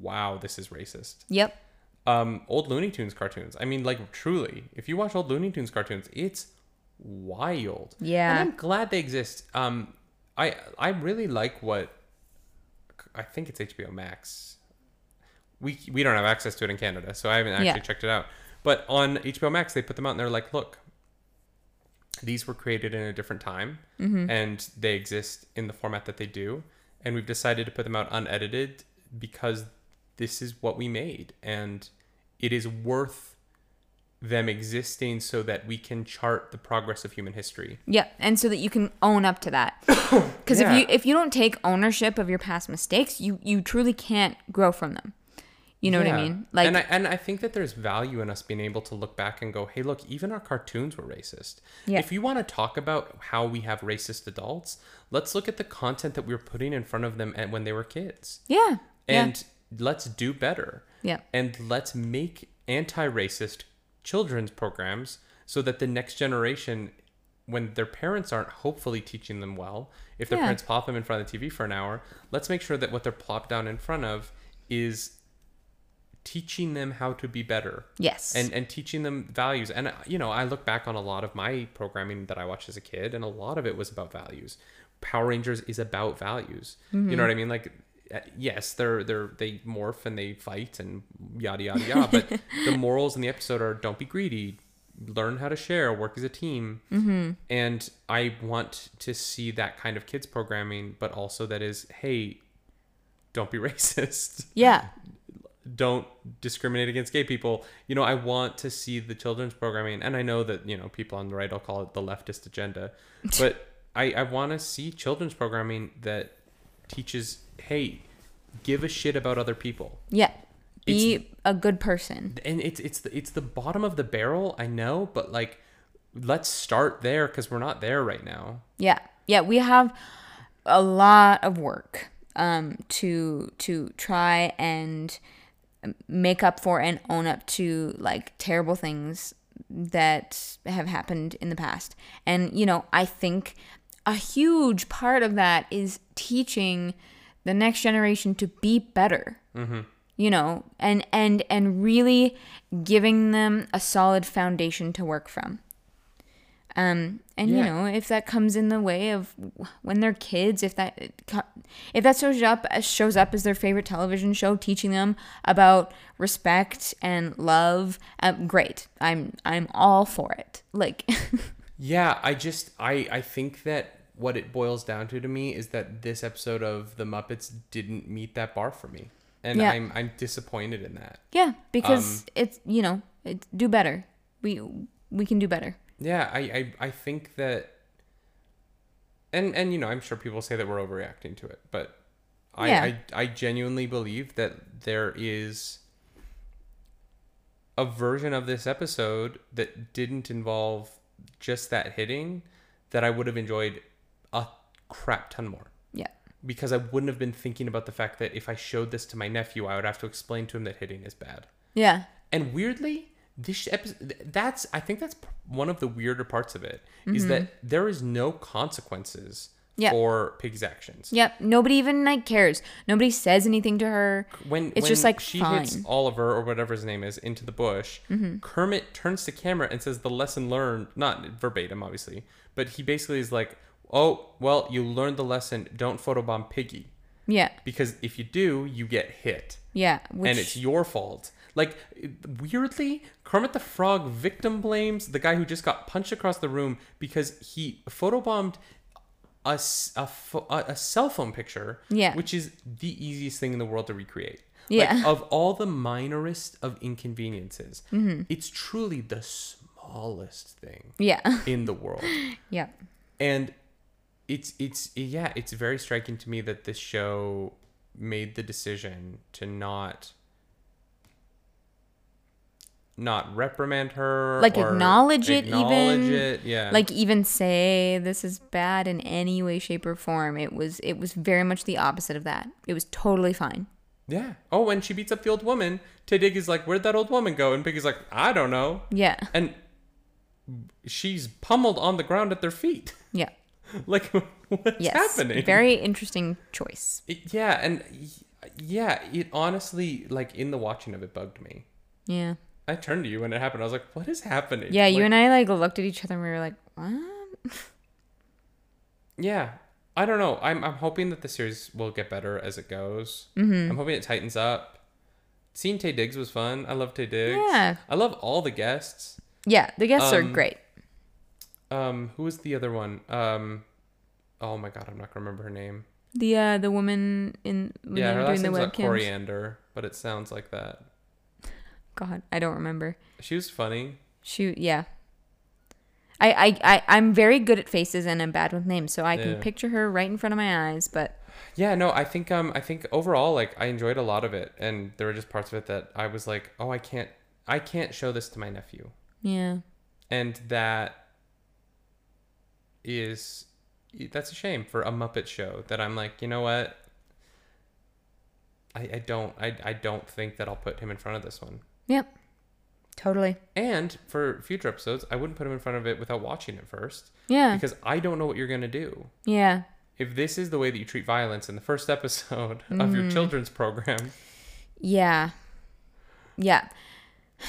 wow, this is racist. Yep. Um, old Looney Tunes cartoons. I mean, like, truly, if you watch old Looney Tunes cartoons, it's wild. Yeah. And I'm glad they exist. Um, I I really like what I think it's HBO Max. We we don't have access to it in Canada, so I haven't actually Yeah. checked it out. But on HBO Max, they put them out and they're like, look, these were created in a different time, Mm-hmm. and they exist in the format that they do, and we've decided to put them out unedited because this is what we made, and it is worth them existing so that we can chart the progress of human history. Yeah, and so that you can own up to that. Because Yeah. if you if you don't take ownership of your past mistakes, you you truly can't grow from them. You know what I mean? Like and I and I think that there's value in us being able to look back and go, hey, look, even our cartoons were racist. Yeah. If you want to talk about how we have racist adults, let's look at the content that we were putting in front of them when they were kids, yeah, and let's do better. yeah, and let's make anti-racist children's programs so that the next generation when their parents aren't hopefully teaching them well if their Yeah. parents pop them in front of the tv for an hour let's make sure that what they're plopped down in front of is teaching them how to be better. Yes, and and teaching them values. And uh, you know i look back on a lot of my programming that i watched as a kid and a lot of it was about values. Power rangers is about values. You know what i mean? Like uh, yes they're they're they morph and they fight and yada yada yada but the morals in the episode are don't be greedy learn how to share work as a team. Mm-hmm. and i want to see that kind of kids programming but also that is hey don't be racist. Yeah, don't discriminate against gay people. You know, I want to see the children's programming, and I know that you know people on the right will call it the leftist agenda, but I I want to see children's programming that teaches, hey, give a shit about other people, yeah. Be a good person. and it's it's the it's the bottom of the barrel. I know, but like, let's start there because we're not there right now. Yeah, yeah. We have a lot of work um, to to try and make up for and own up to like terrible things that have happened in the past. And you know, I think a huge part of that is teaching the next generation to be better. Mm-hmm. You know, and and and really giving them a solid foundation to work from. Um, and you know, if that comes in the way of when they're kids, if that if that shows up shows up as their favorite television show, teaching them about respect and love, um, great. I'm I'm all for it. Like, Yeah, I just I I think that what it boils down to to me is that this episode of the Muppets didn't meet that bar for me, and Yeah. I'm I'm disappointed in that. yeah, because Um, it's you know, it, do better. We we can do better. Yeah, I, I I think that, and and you know I'm sure people say that we're overreacting to it, but I Yeah. I, I genuinely believe that there is a version of this episode that didn't involve just that hitting that I would have enjoyed a crap ton more. Yeah. because I wouldn't have been thinking about the fact that if I showed this to my nephew, I would have to explain to him that hitting is bad. Yeah. And weirdly, this episode that's I think that's one of the weirder parts of it is that there is no consequences Yeah. for Piggy's actions. Yep. Nobody even like cares. Nobody says anything to her. When It's when just, like, she hits. Oliver or whatever his name is into the bush, Mm-hmm. Kermit turns to camera and says the lesson learned, not verbatim obviously, but he basically is like, "Oh, well, you learned the lesson. Don't photobomb Piggy Yeah. because if you do, you get hit." Yeah. Which, and it's your fault. Like weirdly, Kermit the Frog victim blames the guy who just got punched across the room because he photobombed a, s- a, pho- a, a cell phone picture, Yeah. which is the easiest thing in the world to recreate. Yeah. Like, of all the minorest of inconveniences, Mm-hmm. it's truly the smallest thing yeah. in the world yeah. and it's it's yeah it's very striking to me that this show made the decision to not not reprimand her Like, or acknowledge it acknowledge even. it, yeah Like even say this is bad in any way, shape, or form. It was it was very much the opposite of that. It was totally fine. yeah oh when she beats up the old woman Dig is like where'd that old woman go and Piggy's like I don't know Yeah. and she's pummeled on the ground at their feet Yeah. like what's Yes. happening Very interesting choice. It- yeah and yeah it honestly like in the watching of it bugged me Yeah. I turned to you when it happened. I was like, "What is happening?" Yeah, you and I like looked at each other and we were like, "What?" yeah. I don't know. I'm I'm hoping that the series will get better as it goes. Mm-hmm. I'm hoping it tightens up. Seeing Taye Diggs was fun. I love Taye Diggs. Yeah. I love all the guests. Yeah, the guests are Um, great. Um, who was the other one? Um, oh my god, I'm not gonna remember her name. The uh the woman in yeah, her last doing name's webcams. Coriander, but it sounds like that. God, I don't remember. She was funny. She yeah. I, I, I, I'm very good at faces and I'm bad with names, so I can Yeah. picture her right in front of my eyes, but Yeah, no, I think um I think overall like I enjoyed a lot of it and there were just parts of it that I was like, "Oh, I can't I can't show this to my nephew." yeah. And that is that's a shame for a Muppet show that I'm like, "You know what? I I don't I I don't think that I'll put him in front of this one." Yep. Totally. And for future episodes, I wouldn't put him in front of it without watching it first Yeah. because I don't know what you're going to do. yeah. If this is the way that you treat violence in the first episode of your children's program, Yeah. Yeah.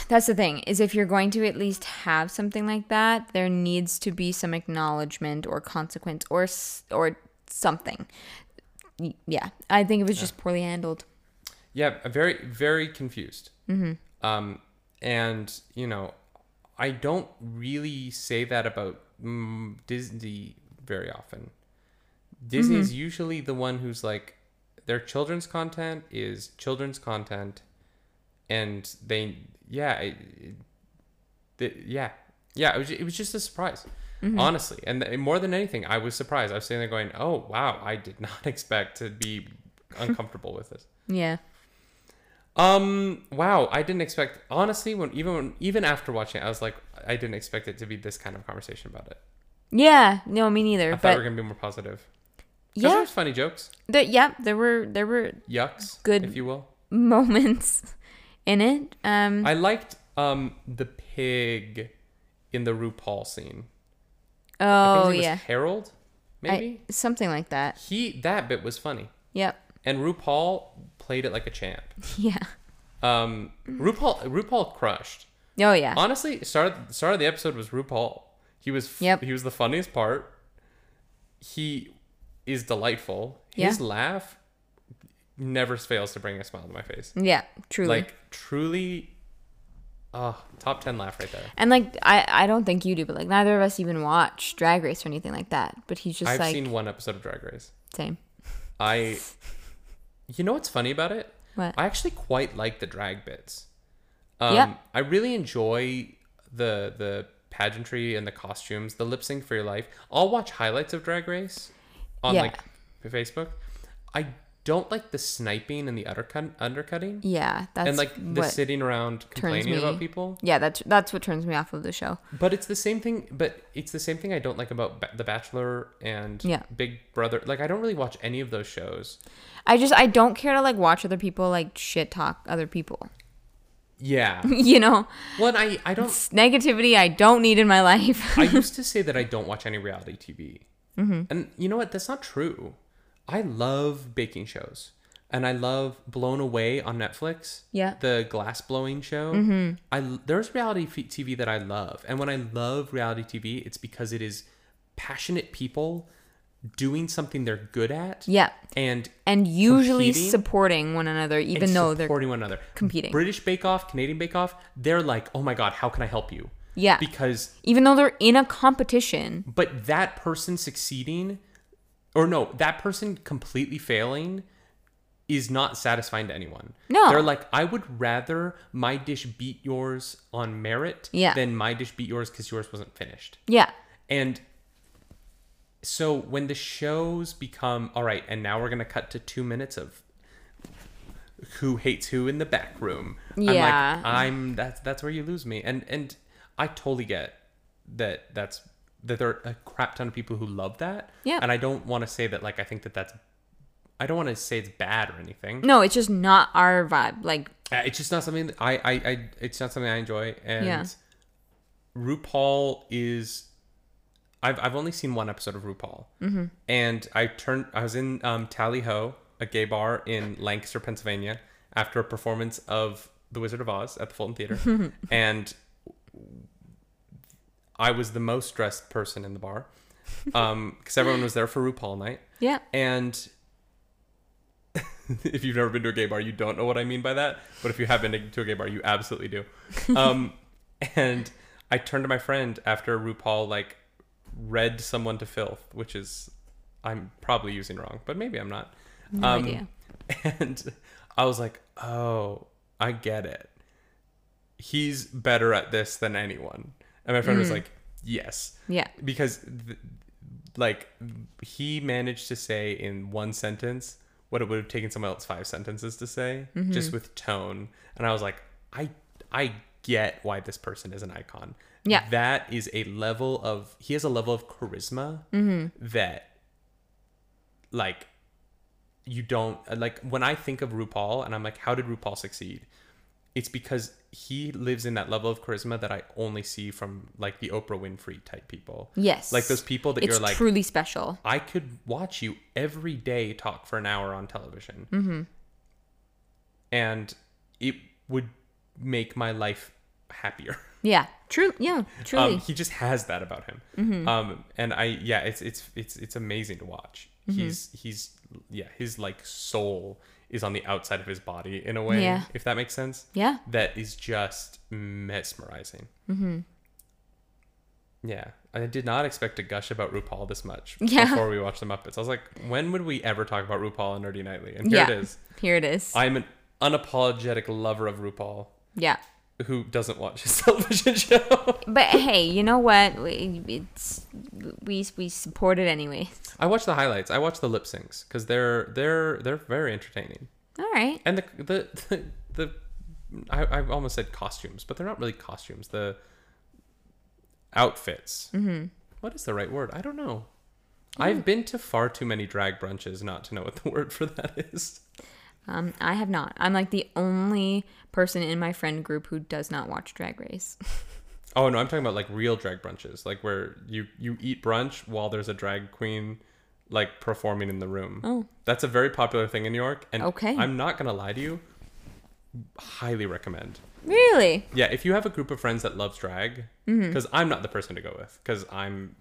That's the thing is if you're going to at least have something like that, there needs to be some acknowledgement or consequence or or something. Yeah, I think it was just poorly handled. Yeah, very, very confused. Mm-hmm. Um, and you know, I don't really say that about mm, Disney very often. Disney is usually the one who's like, their children's content is children's content, and they, yeah, it, it, yeah, yeah. It was, it was just a surprise, honestly. And th- more than anything, I was surprised. I was sitting there going, "Oh wow, I did not expect to be uncomfortable with this." Yeah. Um. Wow. I didn't expect. Honestly, when even when, even after watching it, I was like, I didn't expect it to be this kind of conversation about it. Yeah, no, me neither. I thought we were gonna be more positive. yeah, There's funny jokes, there, yeah, there were there were yucks, Good. if you will. moments in it. Um, I liked um the pig in the RuPaul scene. Oh was yeah, Harold. Maybe I, something like that. he that bit was funny, Yep. And RuPaul played it like a champ. Yeah. Um, RuPaul RuPaul crushed. Oh yeah. Honestly, start start of the episode was RuPaul. He was f- Yep. he was the funniest part. He is delightful. His Yeah. laugh never fails to bring a smile to my face. yeah. Truly. Like truly, oh, top ten laugh right there. and like I I don't think you do, but like neither of us even watch Drag Race or anything like that. But he's just I've like seen one episode of Drag Race. same. I, you know what's funny about it? What? I actually quite like the drag bits. Um, Yeah. I really enjoy the the pageantry and the costumes, the lip sync for your life. I'll watch highlights of Drag Race on Yeah. like Facebook. I don't like the sniping and the undercut undercutting Yeah, that's and like the sitting around complaining me- about people. Yeah, that's that's what turns me off of the show. But it's the same thing. But it's the same thing I don't like about ba- The Bachelor and Yeah. Big Brother. Like I don't really watch any of those shows. I just I don't care to like watch other people like shit talk other people. Yeah. you know, well, I I don't It's negativity I don't need in my life. I used to say that I don't watch any reality TV. Mm-hmm. And you know what? That's not true. I love baking shows. And I love Blown Away on Netflix. Yeah. The glass blowing show. Mm-hmm. I there's reality TV that I love. And when I love reality TV, it's because it is passionate people doing something they're good at. Yeah. And And usually supporting one another, even though they're supporting one another. competing. British Bake Off, Canadian Bake Off, they're like, oh my god, how can I help you? Yeah. Because, even though they're in a competition. but that person succeeding, or no, that person completely failing, is not satisfying to anyone. No. they're like, I would rather my dish beat yours on merit Yeah. than my dish beat yours because yours wasn't finished. Yeah. And so when the shows become all right, and now we're gonna cut to two minutes of who hates who in the back room. Yeah. I'm like, I'm that's that's where you lose me. And and I totally get that that's that there are a crap ton of people who love that. Yeah. And I don't want to say that like I think that that's I don't want to say it's bad or anything. No, it's just not our vibe. Like, Uh, It's just not something that I, I, I it's not something I enjoy. And Yeah. RuPaul is I've I've only seen one episode of RuPaul. Mm-hmm. And I turned I was in um, Tally Ho, a gay bar in Lancaster, Pennsylvania, after a performance of The Wizard of Oz at the Fulton Theater. and I was the most dressed person in the bar. Um, because everyone was there for RuPaul night. yeah. And if you've never been to a gay bar, you don't know what I mean by that. But if you have been to a gay bar, you absolutely do. Um, and I turned to my friend after RuPaul like read someone to filth, which is I'm probably using wrong, but maybe I'm not. No Um, idea. And I was like, oh, I get it. He's better at this than anyone. And my friend was like, yes Yeah. because th- like he managed to say in one sentence what it would have taken someone else five sentences to say Mm-hmm. just with tone and i was like i i get why this person is an icon Yeah. that is a level of he has a level of charisma Mm-hmm. that like you don't like when i think of rupaul and i'm like how did rupaul succeed it's because he lives in that level of charisma that I only see from like the Oprah Winfrey type people. Yes. Like those people that It's you're like, truly special. I could watch you every day talk for an hour on television. Mm-hmm. And it would make my life happier. Yeah. True. Yeah. Truly. Um, he just has that about him. Um, and I, yeah, it's, it's, it's, it's amazing to watch. He's, he's, yeah, his like soul is on the outside of his body in a way, Yeah. if that makes sense. yeah. that is just mesmerizing. Mm-hmm. Yeah, I did not expect to gush about RuPaul this much Yeah. before we watched the Muppets. I was like, when would we ever talk about RuPaul and Nerdy Nightly? And here yeah. it is. Here it is. I'm an unapologetic lover of RuPaul yeah. Who doesn't watch his television show. But hey, you know what? We, it's we we support it anyway. I watch the highlights. I watch the lip syncs because they're they're they're very entertaining. All right. And the the the, the I, I almost said costumes, but they're not really costumes. The outfits. Mm-hmm. What is the right word? I don't know. I've been to far too many drag brunches not to know what the word for that is. Um, I have not. I'm like the only person in my friend group who does not watch Drag Race. Oh no, I'm talking about like real drag brunches, like where you you eat brunch while there's a drag queen like performing in the room. Oh. That's a very popular thing in New York, and Okay. I'm not gonna lie to you. Highly recommend. really? Yeah, if you have a group of friends that loves drag, Mm-hmm. because I'm not the person to go with, because I'm,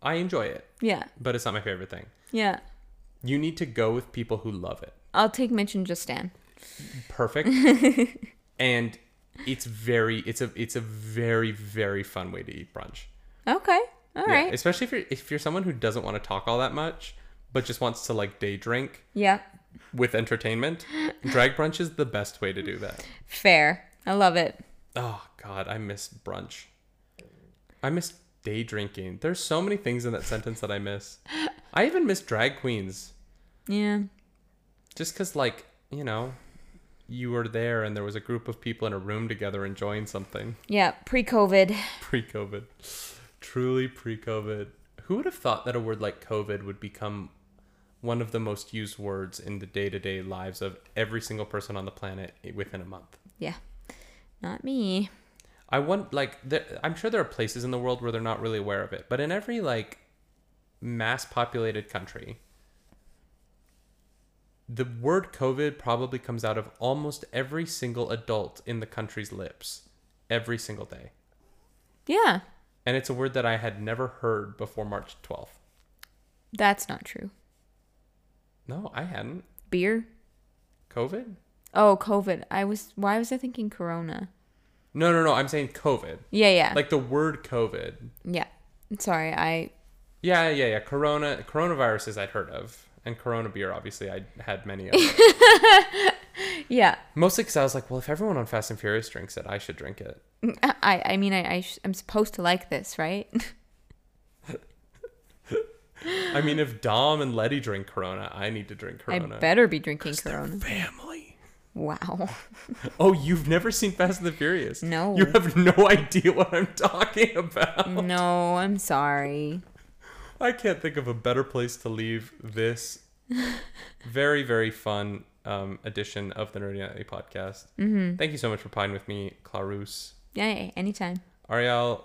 I enjoy it, Yeah. but it's not my favorite thing. Yeah. You need to go with people who love it. I'll take Mitch and Justin. Perfect. and it's very, it's a, it's a very, very fun way to eat brunch. Okay. All Yeah, right. especially if you're if you're someone who doesn't want to talk all that much, but just wants to like day drink Yeah. with entertainment. drag brunch is the best way to do that. Fair. I love it. Oh God, I miss brunch. I miss day drinking. There's so many things in that sentence that I miss. I even miss drag queens. Yeah. Just cause like, you know, you were there and there was a group of people in a room together enjoying something Yeah. Pre COVID. pre-COVID. Truly pre-COVID. Who would have thought that a word like COVID would become one of the most used words in the day-to-day lives of every single person on the planet within a month? Yeah. Not me. I want like there, I'm sure there are places in the world where they're not really aware of it, but in every like mass populated country, the word COVID probably comes out of almost every single adult in the country's lips every single day. Yeah, And it's a word that I had never heard before March 12th. that's not true. No, I hadn't. Beer? COVID? Oh, COVID. I was why was I thinking corona? No, no, no. I'm saying COVID. Yeah, yeah. Like the word COVID. yeah. Sorry, I Yeah, yeah, yeah. Corona, coronaviruses I'd heard of. And Corona beer, obviously, I had many of. yeah. Mostly because I was like, well, if everyone on Fast and Furious drinks it, I should drink it. Mm, I I mean I, I sh- I'm supposed to like this, right? I mean, if Dom and Letty drink Corona, I need to drink Corona. I better be drinking Corona. Family. Wow. Oh, you've never seen Fast and the Furious? No. You have no idea what I'm talking about. no, I'm sorry. I can't think of a better place to leave this very, very fun um, edition of the Nerdy Nightly podcast. Mm-hmm. Thank you so much for playing with me, Clarus. Yeah, anytime. Ariel,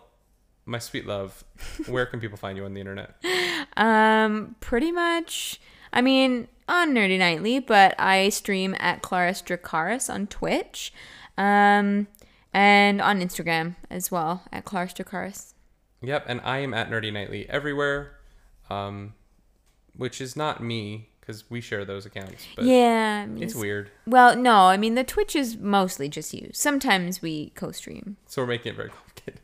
my sweet love, where can people find you on the internet? Um, pretty much. I mean, on Nerdy Nightly, but I stream at Claris Dracaris on Twitch, um, and on Instagram as well at Claris Dracaris. Yep, and I am at Nerdy Nightly everywhere, um, which is not me because we share those accounts. But yeah, I mean, it's it's- weird. Well, no, I mean the Twitch is mostly just you. Sometimes we co-stream. So we're making it very complicated.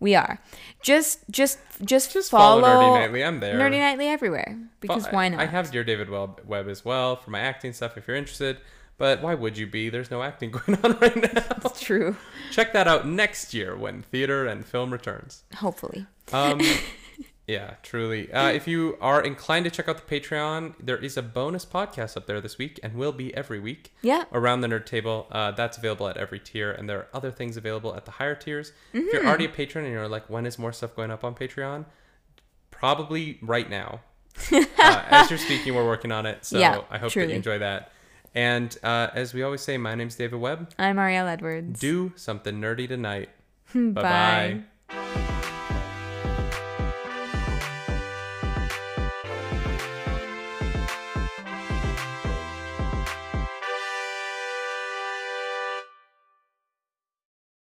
We are just just just Just follow, follow, Nerdy Nightly. I'm there. Nerdy Nightly everywhere because Fo- why not? I have Dear David Webb, Webb as well for my acting stuff if you're interested. But why would you be? There's no acting going on right now. It's true. Check that out next year when theater and film returns. Hopefully. Um, yeah, truly. Uh, if you are inclined to check out the Patreon, there is a bonus podcast up there this week and will be every week Yeah. around the nerd table. Uh, that's available at every tier, and there are other things available at the higher tiers. If you're already a patron and you're like, when is more stuff going up on Patreon? Probably right now. uh, as you're speaking, we're working on it. So Yeah, I hope that you enjoy that. And uh, as we always say, my name's David Webb. I'm Ariel Edwards. Do something nerdy tonight. Bye. Bye bye.